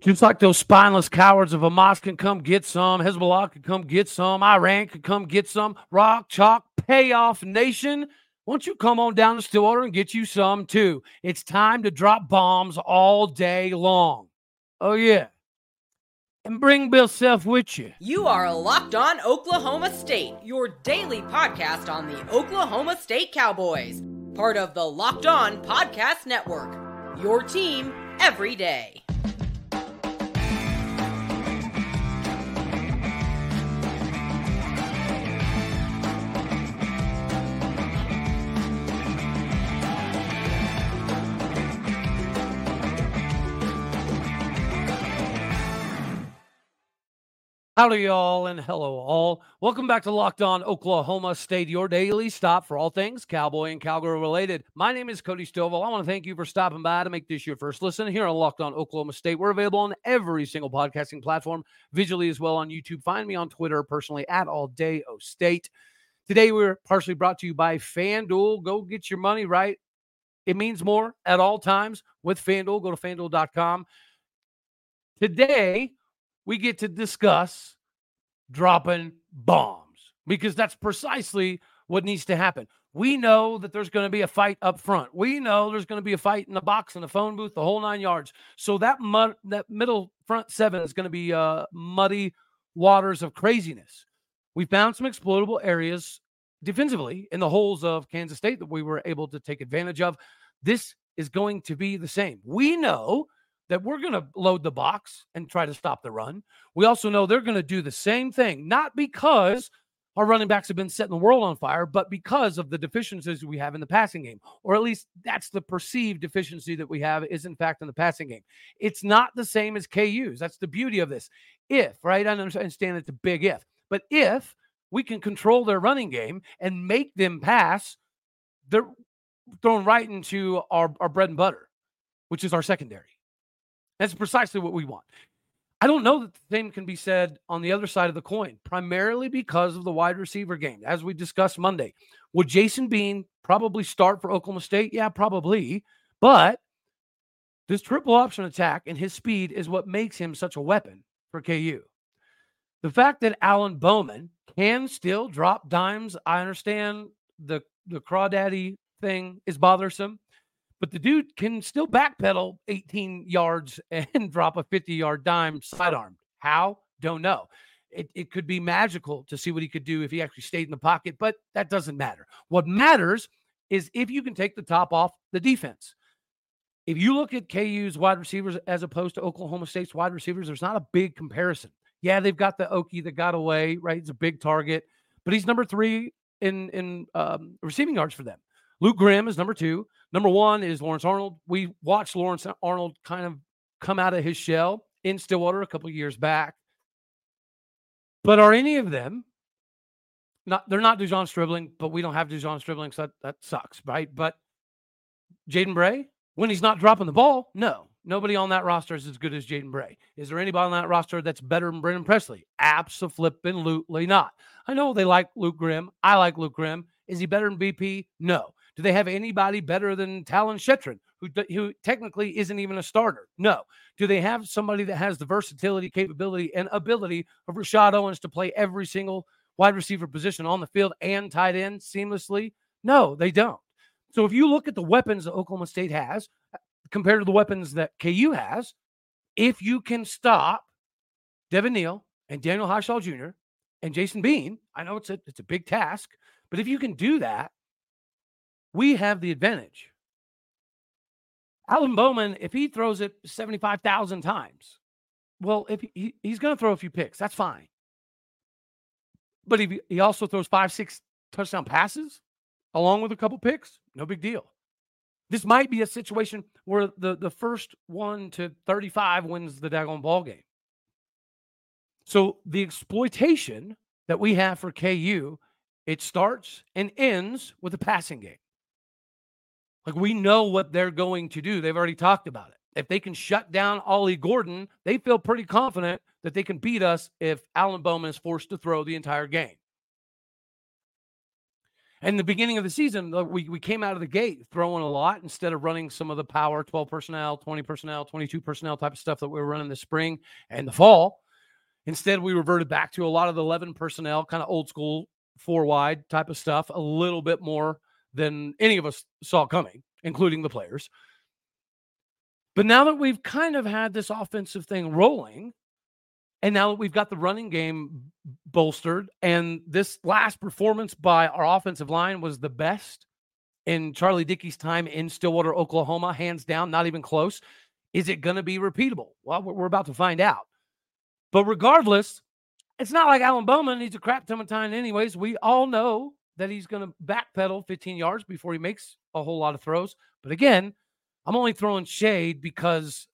Just like those spineless cowards of Hamas can come get some, Hezbollah can come get some, Iran can come get some, Rock, Chalk, Payoff Nation. Won't you come on down to Stillwater and get you some too? It's time to drop bombs all day long. Oh, yeah. And bring Bill Self with you. You are Locked On Oklahoma State, your daily podcast on the Oklahoma State Cowboys, part of the Locked On Podcast Network. Your team every day. Howdy, y'all, and hello, all. Welcome back to Locked On Oklahoma State, your daily stop for all things cowboy and cowgirl related. My name is Cody Stovall. I want to thank you for stopping by to make this your first listen here on Locked On Oklahoma State. We're available on every single podcasting platform, visually as well on YouTube. Find me on Twitter personally at All Day O State. Today, we're partially brought to you by FanDuel. Go get your money right. It means more at all times with FanDuel. Go to fanduel.com. Today, we get to discuss dropping bombs because that's precisely what needs to happen. We know that there's going to be a fight up front. We know there's going to be a fight in the box, in the phone booth, the whole nine yards. So that mud, that middle front seven is going to be uh, muddy waters of craziness. We found some explodable areas defensively in the holes of Kansas State that we were able to take advantage of. This is going to be the same. We know that we're going to load the box and try to stop the run. We also know they're going to do the same thing, not because our running backs have been setting the world on fire, but because of the deficiencies we have in the passing game, or at least that's the perceived deficiency that we have is in fact in the passing game. It's not the same as KU's. That's the beauty of this. If, right? I understand it's a big if, but if we can control their running game and make them pass, they're thrown right into our, our bread and butter, which is our secondary. That's precisely what we want. I don't know that the same can be said on the other side of the coin, primarily because of the wide receiver game. As we discussed Monday, would Jason Bean probably start for Oklahoma State? Yeah, probably. But this triple option attack and his speed is what makes him such a weapon for KU. The fact that Alan Bowman can still drop dimes, I understand the the crawdaddy thing is bothersome but the dude can still backpedal 18 yards and drop a 50 yard dime sidearm. How? Don't know. It, it could be magical to see what he could do if he actually stayed in the pocket, but that doesn't matter. What matters is if you can take the top off the defense. If you look at KU's wide receivers as opposed to Oklahoma State's wide receivers, there's not a big comparison. Yeah, they've got the Okie that got away, right? He's a big target, but he's number three in in um, receiving yards for them. Luke Grimm is number two. Number one is Lawrence Arnold. We watched Lawrence Arnold kind of come out of his shell in Stillwater a couple years back. But are any of them not? They're not De'Zhaun Stribling, but we don't have De'Zhaun Stribling, so that, that sucks, right? But Jaden Bray, when he's not dropping the ball, no, nobody on that roster is as good as Jaden Bray. Is there anybody on that roster that's better than Brennen Presley? Absolutely not. I know they like Luke Grimm. I like Luke Grimm. Is he better than BP? No. Do they have anybody better than Talyn Shettron, who, who technically isn't even a starter? No. Do they have somebody that has the versatility, capability, and ability of Rashod Owens to play every single wide receiver position on the field and tight end seamlessly? No, they don't. So if you look at the weapons that Oklahoma State has uh, compared to the weapons that KU has, if you can stop Devin Neal and Daniel Hishaw Jr. and Jason Bean, I know it's a it's a big task, but if you can do that, we have the advantage. Alan Bowman, if he throws it 75,000 times, well, if he, he's going to throw a few picks, that's fine. But if he also throws five, six touchdown passes along with a couple picks, no big deal. This might be a situation where the, the first one to 35 wins the daggone ball game. So the exploitation that we have for KU, it starts and ends with the passing game. Like we know what they're going to do. They've already talked about it. If they can shut down Ollie Gordon, they feel pretty confident that they can beat us if Alan Bowman is forced to throw the entire game. And in the beginning of the season, we, we came out of the gate throwing a lot instead of running some of the power 12 personnel, 20 personnel, 22 personnel type of stuff that we were running the spring and the fall. Instead, we reverted back to a lot of the 11 personnel, kind of old school four wide type of stuff, a little bit more than any of us saw coming, including the players. But now that we've kind of had this offensive thing rolling, and now that we've got the running game bolstered, and this last performance by our offensive line was the best in Charlie Dickey's time in Stillwater, Oklahoma, hands down, not even close. Is it going to be repeatable? Well, we're about to find out. But regardless, it's not like Alan Bowman needs a crap ton of time, anyways. We all know that he's going to backpedal 15 yards before he makes a whole lot of throws. But again, I'm only throwing shade because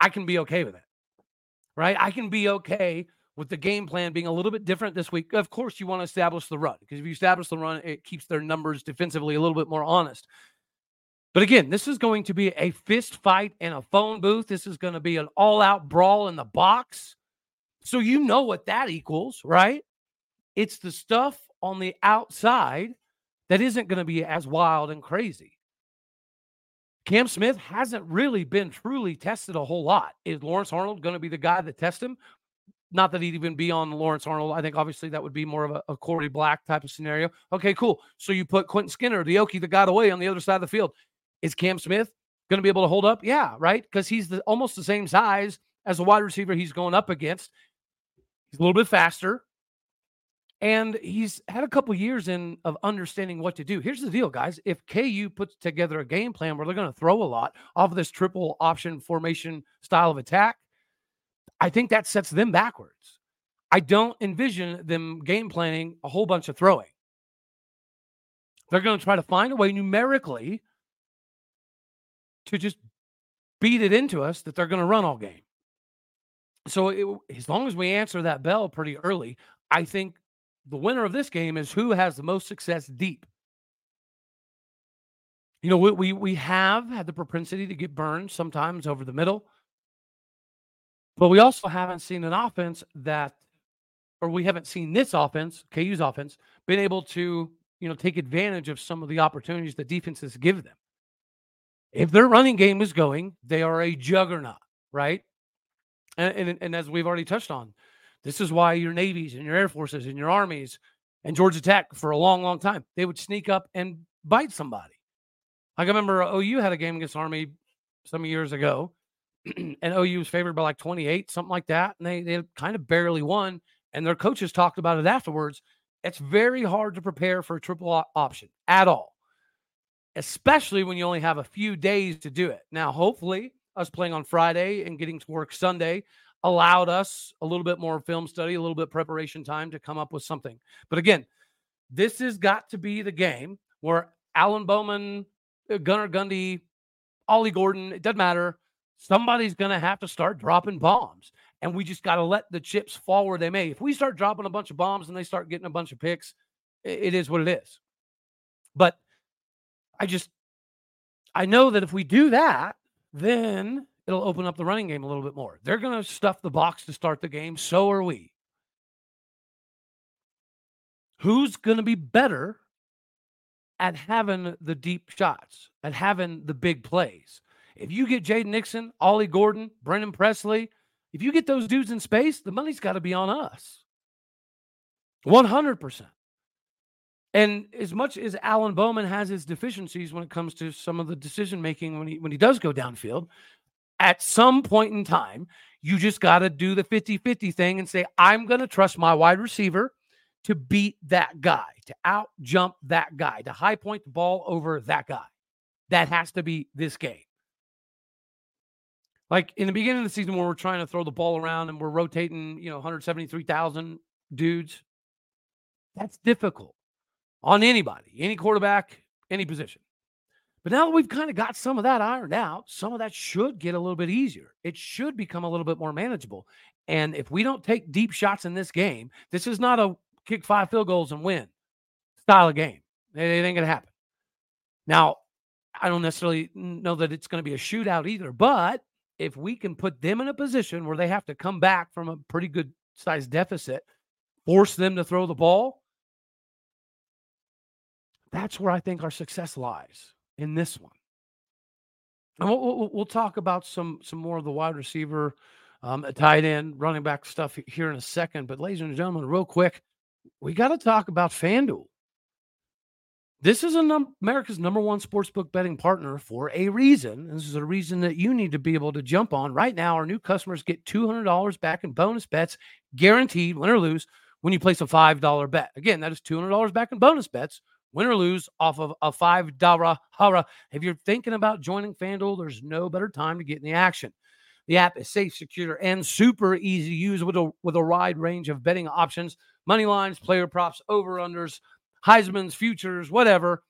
I can be okay with it right? I can be okay with the game plan being a little bit different this week. Of course, you want to establish the run because if you establish the run, it keeps their numbers defensively a little bit more honest. But again, this is going to be a fist fight in a phone booth. This is going to be an all out brawl in the box. So you know what that equals, right? It's the stuff on the outside that isn't going to be as wild and crazy. Cam Smith hasn't really been truly tested a whole lot. Is Lawrence Arnold going to be the guy that tests him? Not that he'd even be on Lawrence Arnold. I think obviously that would be more of a, a Korie Black type of scenario. Okay, cool. So you put Quentin Skinner, the Okie that got away on the other side of the field. Is Cam Smith going to be able to hold up? Yeah, right. Because he's the, almost the same size as the wide receiver he's going up against. He's a little bit faster. And he's had a couple years in of understanding what to do. Here's the deal, guys. If KU puts together a game plan where they're going to throw a lot off of this triple option formation style of attack, I think that sets them backwards. I don't envision them game planning a whole bunch of throwing. They're going to try to find a way numerically to just beat it into us that they're going to run all game. So it, as long as we answer that bell pretty early, I think the winner of this game is who has the most success deep. You know, we, we, we have had the propensity to get burned sometimes over the middle, but we also haven't seen an offense that, or we haven't seen this offense, KU's offense, been able to, you know, take advantage of some of the opportunities that defenses give them. If their running game is going, they are a juggernaut, right? And, and, and as we've already touched on, this is why your navies and your air forces and your armies and Georgia Tech for a long, long time they would sneak up and bite somebody. Like I remember uh, OU had a game against Army some years ago, and OU was favored by like 28, something like that, and they they kind of barely won. And their coaches talked about it afterwards. It's very hard to prepare for a triple option at all, especially when you only have a few days to do it. Now, hopefully, us playing on Friday and getting to work Sunday allowed us a little bit more film study, a little bit preparation time to come up with something. But again, this has got to be the game where Alan Bowman, uh, Gunnar Gundy, Ollie Gordon, it doesn't matter. Somebody's going to have to start dropping bombs. And we just got to let the chips fall where they may. If we start dropping a bunch of bombs and they start getting a bunch of picks, it is what it is. But I just, I know that if we do that, then it'll open up the running game a little bit more. They're going to stuff the box to start the game. So are we. Who's going to be better at having the deep shots, at having the big plays? If you get Jaden Nixon, Ollie Gordon, Brennen Presley, if you get those dudes in space, the money's got to be on us. 100%. And as much as Alan Bowman has his deficiencies when it comes to some of the decision making when he when he does go downfield, at some point in time, you just got to do the 50 50 thing and say, I'm going to trust my wide receiver to beat that guy, to out jump that guy, to high point the ball over that guy. That has to be this game. Like in the beginning of the season, when we're trying to throw the ball around and we're rotating, you know, 173,000 dudes, that's difficult on anybody, any quarterback, any position. But now that we've kind of got some of that ironed out, some of that should get a little bit easier. It should become a little bit more manageable. And if we don't take deep shots in this game, this is not a kick five field goals and win style of game. It ain't going to happen. Now, I don't necessarily know that it's going to be a shootout either, but if we can put them in a position where they have to come back from a pretty good size deficit, force them to throw the ball, That's where I think our success lies in this one. And we'll, we'll, talk about some some more of the wide receiver, um, tight end, running back stuff here in a second. But ladies and gentlemen, real quick, we got to talk about FanDuel. This is num- America's number one sportsbook betting partner for a reason. This is a reason that you need to be able to jump on. Right now, our new customers get $200 back in bonus bets, guaranteed, win or lose, when you place a $5 bet. Again, that is $200 back in bonus bets, win or lose, off of a $5 hara. If you're thinking about joining FanDuel, there's no better time to get in the action. The app is safe, secure, and super easy to use with a, with a wide range of betting options, money lines, player props, over-unders, Heisman's futures, whatever.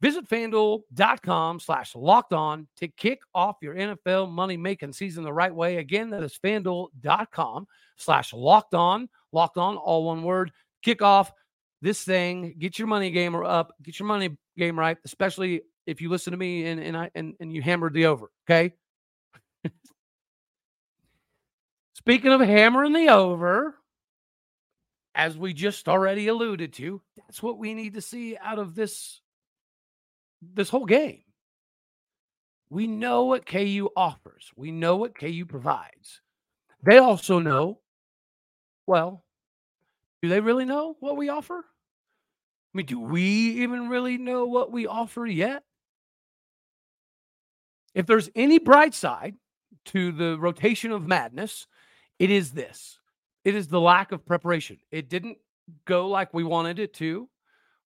Visit fanduel.com slash locked on to kick off your NFL money making season the right way. Again, that is fanduel.com slash locked on, locked on, all one word. Kick off this thing, get your money game up, get your money game right, especially if you listen to me and, and I and, and you hammered the over. Okay. Speaking of hammering the over, as we just already alluded to, that's what we need to see out of this this whole game. We know what KU offers. We know what KU provides. They also know, well, do they really know what we offer? I mean, do we even really know what we offer yet? If there's any bright side to the rotation of madness, it is this it is the lack of preparation. It didn't go like we wanted it to,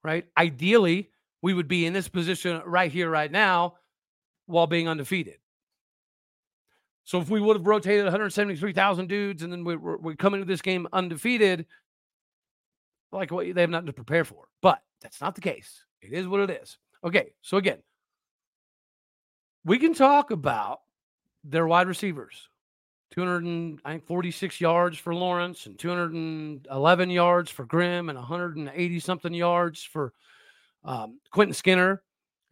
right? Ideally, we would be in this position right here, right now, while being undefeated. So if we would have rotated 173,000 dudes and then we, we come into this game undefeated, like what they have nothing to prepare for. But that's not the case. It is what it is. Okay, so again, we can talk about their wide receivers. 246 yards for Lawrence and 211 yards for Grimm and 180 something yards for um, Quentin Skinner.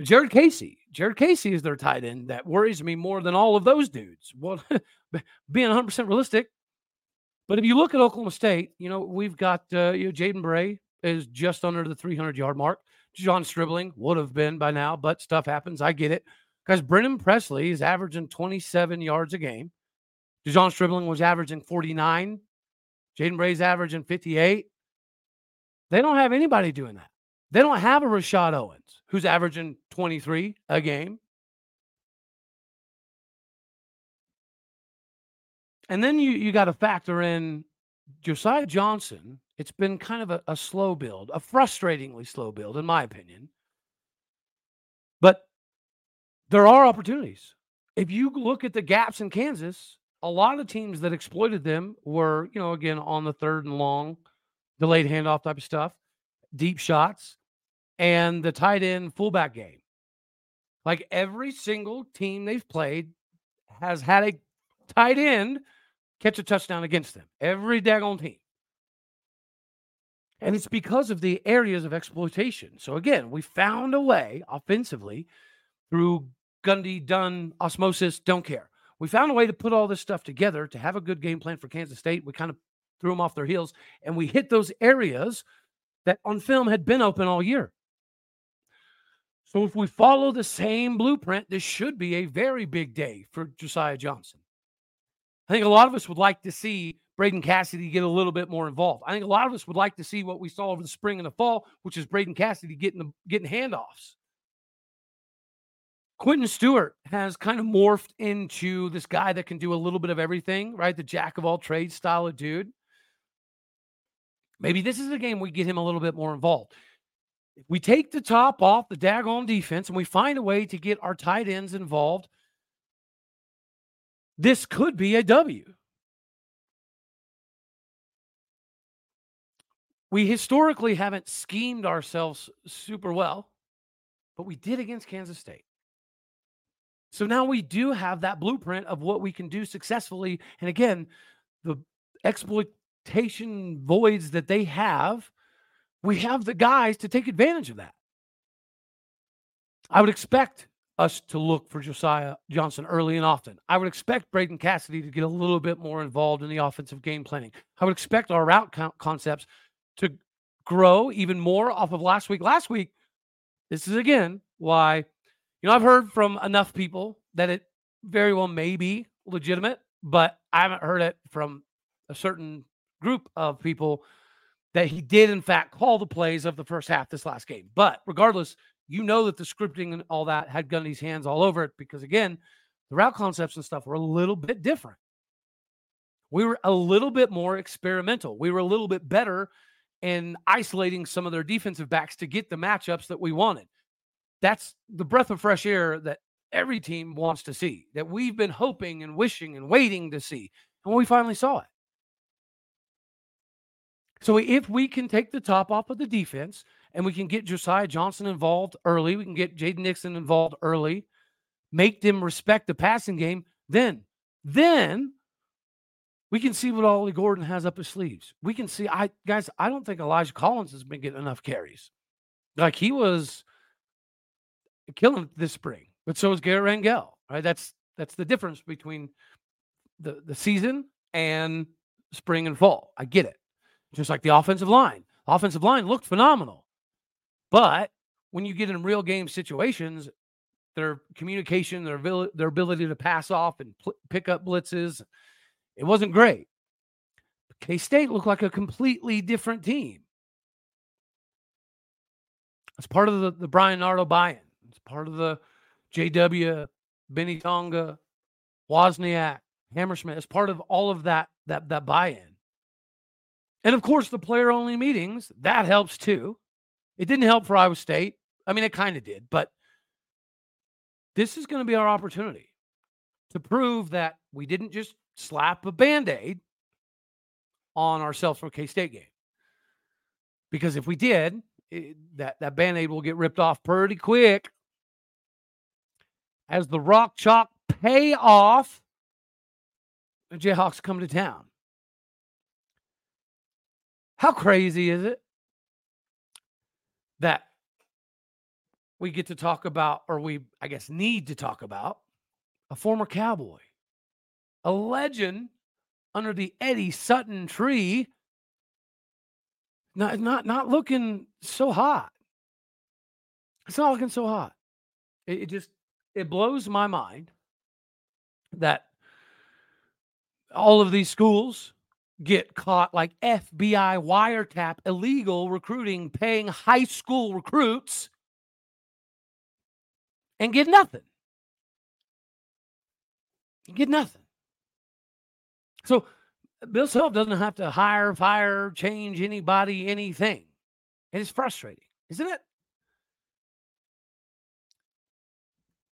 Jared Casey. Jared Casey is their tight end. That worries me more than all of those dudes. Well, being 100% realistic. But if you look at Oklahoma State, you know, we've got, uh, you know, Jaden Bray is just under the 300 yard mark. De'Zhaun Stribling would have been by now, but stuff happens. I get it. Because Brennen Presley is averaging 27 yards a game. De'Zhaun Stribling was averaging 49. Jaden Bray's averaging 58. They don't have anybody doing that. They don't have a Rashod Owens who's averaging 23 a game. And then you, you got to factor in Josiah Johnson. It's been kind of a, a slow build, a frustratingly slow build, in my opinion. But there are opportunities. If you look at the gaps in Kansas, a lot of the teams that exploited them were, you know, again, on the third and long, delayed handoff type of stuff, deep shots, and the tight end fullback game. Like every single team they've played has had a tight end catch a touchdown against them. Every daggone team. And it's because of the areas of exploitation. So again, we found a way offensively through Gundy, Dunn, osmosis, don't care we found a way to put all this stuff together to have a good game plan for Kansas State. We kind of threw them off their heels and we hit those areas that on film had been open all year. So if we follow the same blueprint, this should be a very big day for Josiah Johnson. I think a lot of us would like to see Braden Cassity get a little bit more involved. I think a lot of us would like to see what we saw over the spring and the fall, which is Braden Cassity getting the, getting handoffs. Quentin Stewart has kind of morphed into this guy that can do a little bit of everything, right? The jack of all trades style of dude. Maybe this is a game we get him a little bit more involved. If we take the top off the daggone defense and we find a way to get our tight ends involved, this could be a W. We historically haven't schemed ourselves super well, but we did against Kansas State. So now we do have that blueprint of what we can do successfully. And again, the exploitation voids that they have, we have the guys to take advantage of that. I would expect us to look for Josiah Johnson early and often. I would expect Braden Cassity to get a little bit more involved in the offensive game planning. I would expect our route concepts to grow even more off of last week. Last week, this is again why, you know, I've heard from enough people that it very well may be legitimate, but I haven't heard it from a certain group of people that he did, in fact, call the plays of the first half this last game. But regardless, you know that the scripting and all that had Gundy's hands all over it because, again, the route concepts and stuff were a little bit different. We were a little bit more experimental. We were a little bit better in isolating some of their defensive backs to get the matchups that we wanted. That's the breath of fresh air that every team wants to see, that we've been hoping and wishing and waiting to see. And we finally saw it. So if we can take the top off of the defense and we can get Josiah Johnson involved early, we can get Jaden Nixon involved early, make them respect the passing game, then, then we can see what Ollie Gordon has up his sleeves. We can see, I guys, I don't think Elijah Collins has been getting enough carries. Like he was killing this spring, but so is Garret Rangel. Right? That's that's the difference between the the season and spring and fall. I get it just like the offensive line. Offensive line looked phenomenal. But when you get in real game situations, their communication, their their ability to pass off and pl- pick up blitzes, it wasn't great. K State looked like a completely different team. It's part of the, the Bryan Nardo buy in. It's part of the JW, Benny Tonga, Wozniak, Hammersmith. It's part of all of that that that buy in. And of course, the player only meetings, that helps too. It didn't help for Iowa State. I mean, it kind of did, but this is going to be our opportunity to prove that we didn't just slap a band aid on ourselves for K State game. Because if we did, it, that, that band aid will get ripped off pretty quick as the rock chalk pay off. The Jayhawks come to town. How crazy is it that we get to talk about, or we, I guess, need to talk about a former cowboy, a legend under the Eddie Sutton tree, not not not looking so hot. It's not looking so hot. It, it just it blows my mind that all of these schools get caught like FBI wiretap illegal recruiting, paying high school recruits and get nothing. get nothing. So Bill Self doesn't have to hire, fire, change anybody, anything. It's frustrating, isn't it?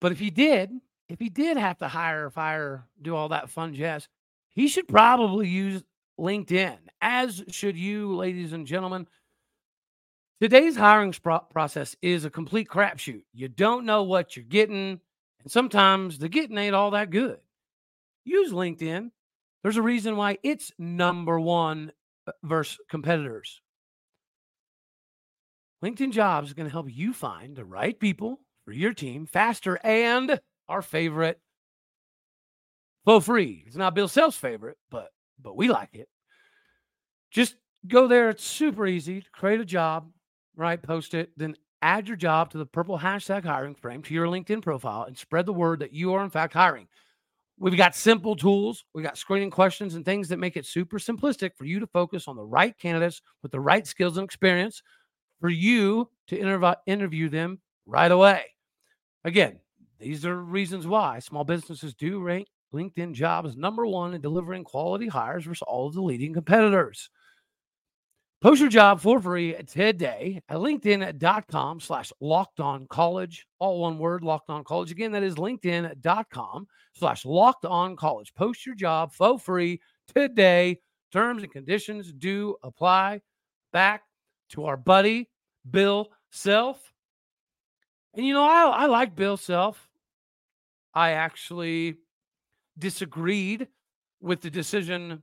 But if he did, if he did have to hire, fire, do all that fun jazz, he should probably use LinkedIn, as should you, ladies and gentlemen. Today's hiring process is a complete crapshoot. You don't know what you're getting, and sometimes the getting ain't all that good. Use LinkedIn. There's a reason why it's number one uh, versus competitors. LinkedIn Jobs is going to help you find the right people for your team faster and our favorite for free. It's not Bill Self's favorite, but but we like it. Just go there. It's super easy to create a job, right? Post it, then add your job to the purple hashtag hiring frame to your LinkedIn profile and spread the word that you are, in fact, hiring. We've got simple tools, We've got screening questions and things that make it super simplistic for you to focus on the right candidates with the right skills and experience for you to interv- interview them right away. Again, these are reasons why small businesses do rank LinkedIn jobs number one in delivering quality hires versus all of the leading competitors. Post your job for free today at linkedin.com slash locked on college. All one word, locked on college. Again, that is linkedin.com slash locked on college. Post your job for free today. Terms and conditions do apply. Back to our buddy, Bill Self. And you know, I, I like Bill Self. I actually disagreed with the decision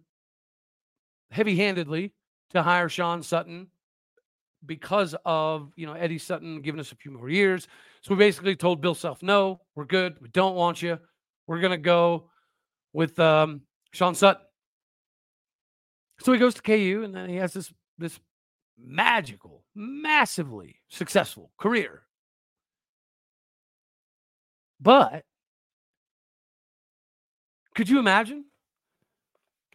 heavy handedly to hire Sean Sutton because of you know Eddie Sutton giving us a few more years. So we basically told Bill Self, no, we're good. We don't want you. We're gonna go with um, Sean Sutton. So he goes to KU, and then he has this this magical, massively successful career But could you imagine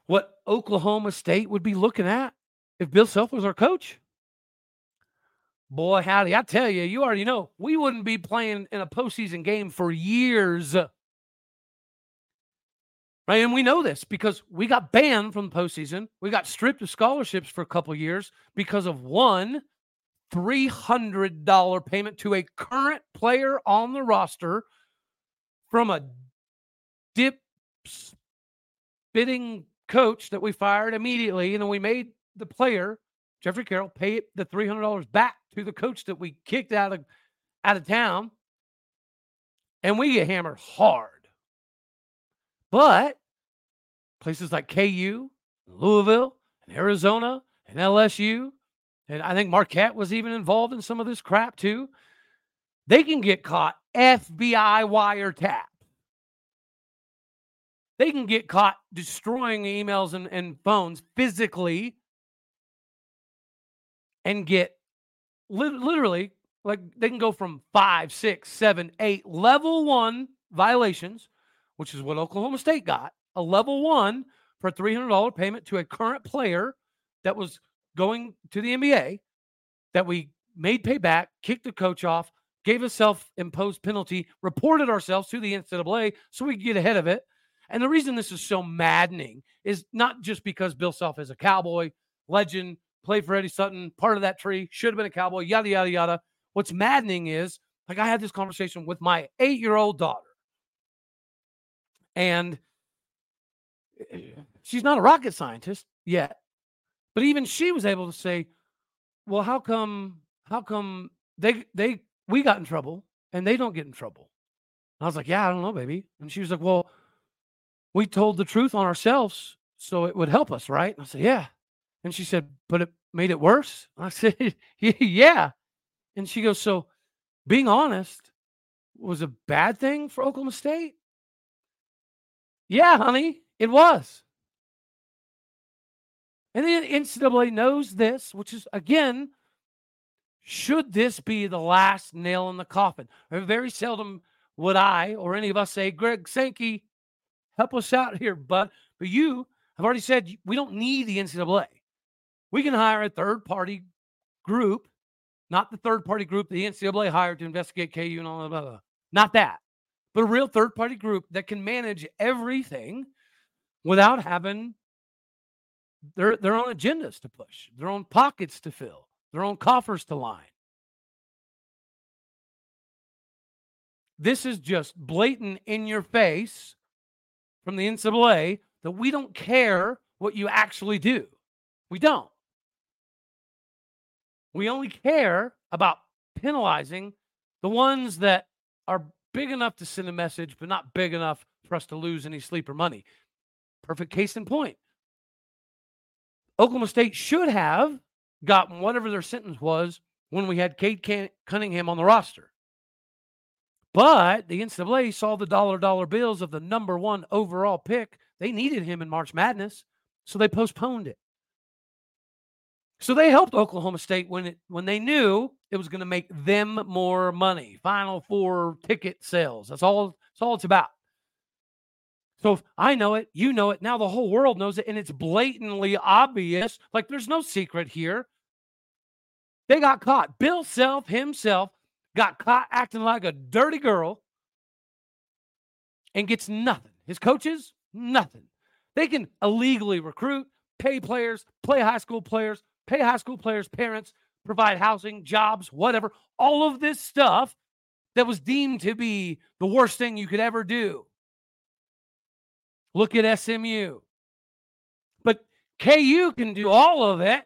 what Oklahoma State would be looking at if Bill Self was our coach? Boy, howdy, I tell you, you already know we wouldn't be playing in a postseason game for years. Right. And we know this because we got banned from the postseason. We got stripped of scholarships for a couple years because of one $300 payment to a current player on the roster from a dip spitting coach that we fired immediately. And then we made the player, Jeffrey Carroll, pay the $300 back to the coach that we kicked out of out of town. And we get hammered hard. But places like KU, Louisville, and Arizona, and LSU, and I think Marquette was even involved in some of this crap too. They can get caught FBI wiretap. They can get caught destroying emails and, and phones physically and get li- literally like they can go from five, six, seven, eight level one violations, which is what Oklahoma State got a level one for a $300 payment to a current player that was going to the NBA that we made pay back, kicked the coach off, gave a self imposed penalty, reported ourselves to the NCAA so we could get ahead of it. And the reason this is so maddening is not just because Bill Self is a cowboy, legend, played for Eddie Sutton, part of that tree, should have been a cowboy, yada, yada, yada. What's maddening is like I had this conversation with my eight year old daughter. And eh, she's not a rocket scientist yet, but even she was able to say, "Well, how come? How come they they we got in trouble and they don't get in trouble?" And I was like, "Yeah, I don't know, baby." And she was like, "Well, we told the truth on ourselves, so it would help us, right?" And I said, "Yeah." And she said, "But it made it worse." I said, "Yeah." And she goes, "So, being honest was a bad thing for Oklahoma State?" Yeah, honey, it was. And the NCAA knows this, which is, again, should this be the last nail in the coffin? Very seldom would I or any of us say, Greg Sankey, help us out here, bud. But you have already said we don't need the NCAA. We can hire a third party group, not the third party group the NCAA hired to investigate KU and all that. Blah, blah. Not that, but a real third party group that can manage everything without having their their own agendas to push, their own pockets to fill, their own coffers to line. This is just blatant in your face from the NCAA that we don't care what you actually do. We don't. We only care about penalizing the ones that are big enough to send a message, but not big enough for us to lose any sleeper money. Perfect case in point. Oklahoma State should have gotten whatever their sentence was when we had Cade Cunningham on the roster. But the NCAA saw the dollar dollar bills of the number one overall pick. They needed him in March Madness, so they postponed it. So they helped Oklahoma State when it when they knew it was going to make them more money. Final four ticket sales. That's all. That's all it's about. So if I know it, you know it. Now the whole world knows it, and it's blatantly obvious. Like there's no secret here. They got caught. Bill Self himself got caught acting like a dirty girl and gets nothing. His coaches, nothing. They can illegally recruit, pay players, play high school players, pay high school players' parents, provide housing, jobs, whatever. All of this stuff that was deemed to be the worst thing you could ever do. Look at SMU. But KU can do all of it,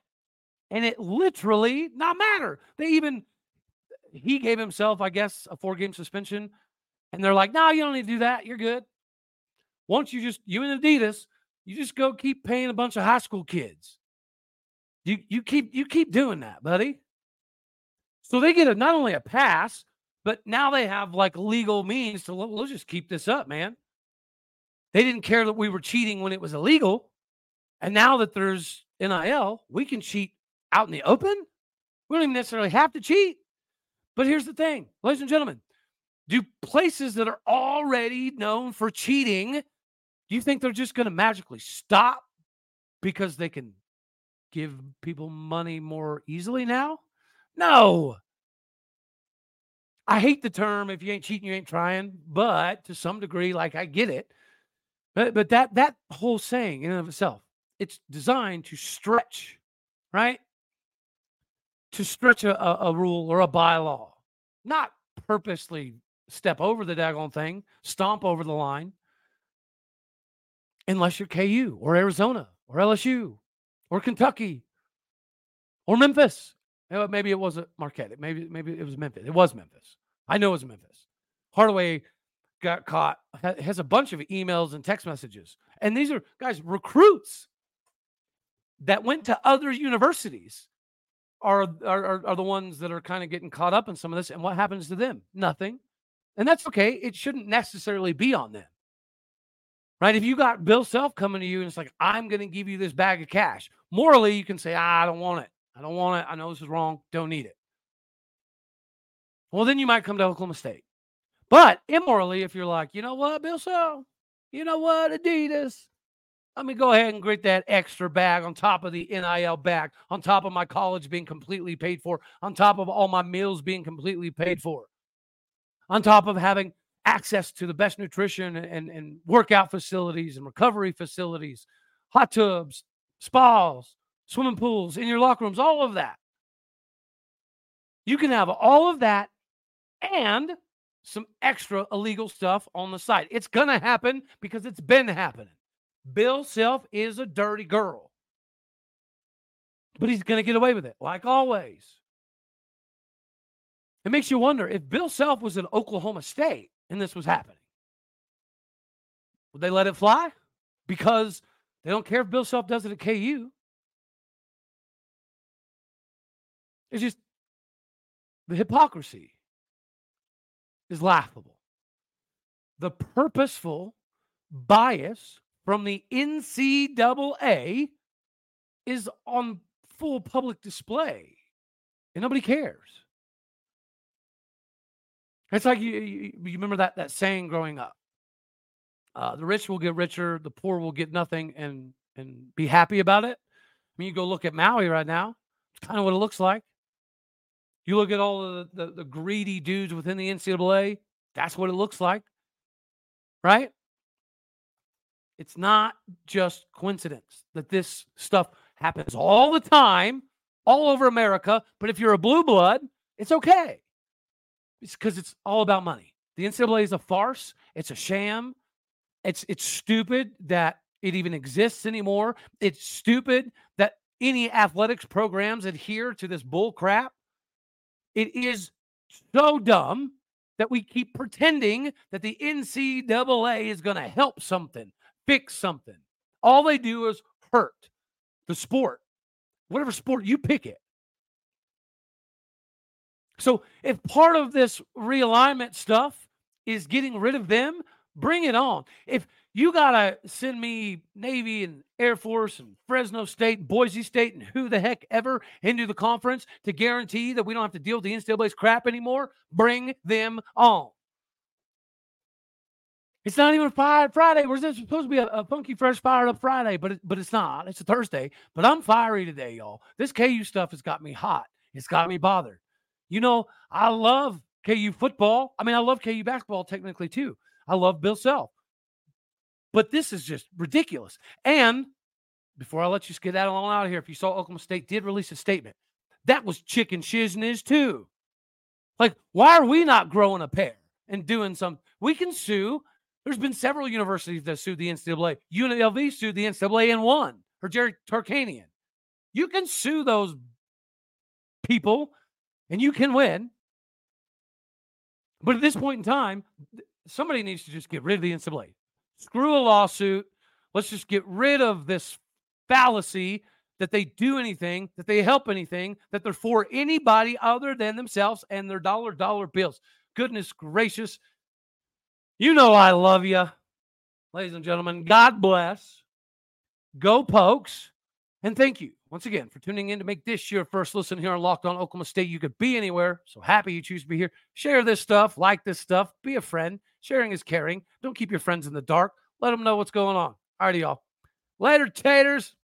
and it literally not matter. They even he gave himself, I guess, a four game suspension, and they're like, "No, you don't need to do that. You're good." Once you just you and Adidas, you just go keep paying a bunch of high school kids. You you keep you keep doing that, buddy. So they get a, not only a pass, but now they have like legal means to let's just keep this up, man. They didn't care that we were cheating when it was illegal. And now that there's NIL, we can cheat out in the open. We don't even necessarily have to cheat. But here's the thing, ladies and gentlemen Do places that are already known for cheating, do you think they're just going to magically stop because they can give people money more easily now? No. I hate the term if you ain't cheating, you ain't trying, but to some degree, like I get it. But but that that whole saying in and of itself, it's designed to stretch, right? To stretch a, a, rule or a bylaw, not purposely step over the daggone thing, stomp over the line, unless you're KU or Arizona or LSU or Kentucky or Memphis. Maybe it wasn't Marquette. Maybe maybe it was Memphis. It was Memphis. I know it was Memphis. Hardaway got caught. Has a bunch of emails and text messages, and these are guys recruits that went to other universities are are, are the ones that are kind of getting caught up in some of this. And what happens to them? Nothing. And that's okay. It shouldn't necessarily be on them. Right? If you got Bill Self coming to you and it's like, I'm going to give you this bag of cash, morally, you can say, ah, I don't want it. I don't want it. I know this is wrong. Don't need it. Well, then you might come to Oklahoma State. But immorally, if you're like, you know what, Bill Self, you know what, Adidas, let me go ahead and get that extra bag on top of the NIL bag, on top of my college being completely paid for, on top of all my meals being completely paid for on top of having access to the best nutrition and, and workout facilities and recovery facilities, hot tubs, spas, swimming pools, in your locker rooms, all of that. You can have all of that and some extra illegal stuff on the side. It's going to happen because it's been happening. Bill Self is a dirty girl, but he's going to get away with it, like always. It makes you wonder if Bill Self was in Oklahoma State and this was happening, would they let it fly? Because they don't care if Bill Self does it at KU. It's just the hypocrisy is laughable. The purposeful bias from the NCAA is on full public display, and nobody cares. It's like you, you, you remember that that saying growing up. Uh, the rich will get richer, the poor will get nothing, and and be happy about it. I mean, you go look at Maui right now. It's kind of what it looks like. You look at all the, the, the greedy dudes within the NCAA. That's what it looks like, right? It's not just coincidence that this stuff happens all the time, all over America. But if you're a blue blood, it's okay. It's because it's all about money. The NCAA is a farce. It's a sham. It's it's stupid that it even exists anymore. It's stupid that any athletics programs adhere to this bull crap. It is so dumb that we keep pretending that the NCAA is going to help something, fix something. All they do is hurt the sport, whatever sport you pick it. So if part of this realignment stuff is getting rid of them, bring it on. If you got to send me Navy and Air Force and Fresno State, Boise State, and who the heck ever into the conference to guarantee that we don't have to deal with the NCAA's crap anymore, bring them on. It's not even Friday. We're supposed to be a, a, funky, fresh, fired up Friday, but it, but it's not. It's a Thursday. But I'm fiery today, y'all. This KU stuff has got me hot. It's got me bothered. You know, I love KU football. I mean, I love KU basketball technically too. I love Bill Self. But this is just ridiculous. And before I let you get that on out of here, if you saw Oklahoma State did release a statement, that was chicken shizness too. Like, why are we not growing a pair and doing some? We can sue. There's been several universities that sued the NCAA. UNLV sued the NCAA and won, or Jerry Tarkanian. You can sue those people and you can win. But at this point in time, somebody needs to just get rid of the NCAA. Screw a lawsuit. Let's just get rid of this fallacy that they do anything, that they help anything, that they're for anybody other than themselves and their dollar dollar bills. Goodness gracious. You know I love you. Ladies and gentlemen, God bless. Go Pokes. And thank you once again, for tuning in to make this your first listen here on Locked On Oklahoma State. You could be anywhere. So happy you choose to be here. Share this stuff, like this stuff, be a friend. Sharing is caring. Don't keep your friends in the dark. Let them know what's going on. All righty, y'all. Later, taters.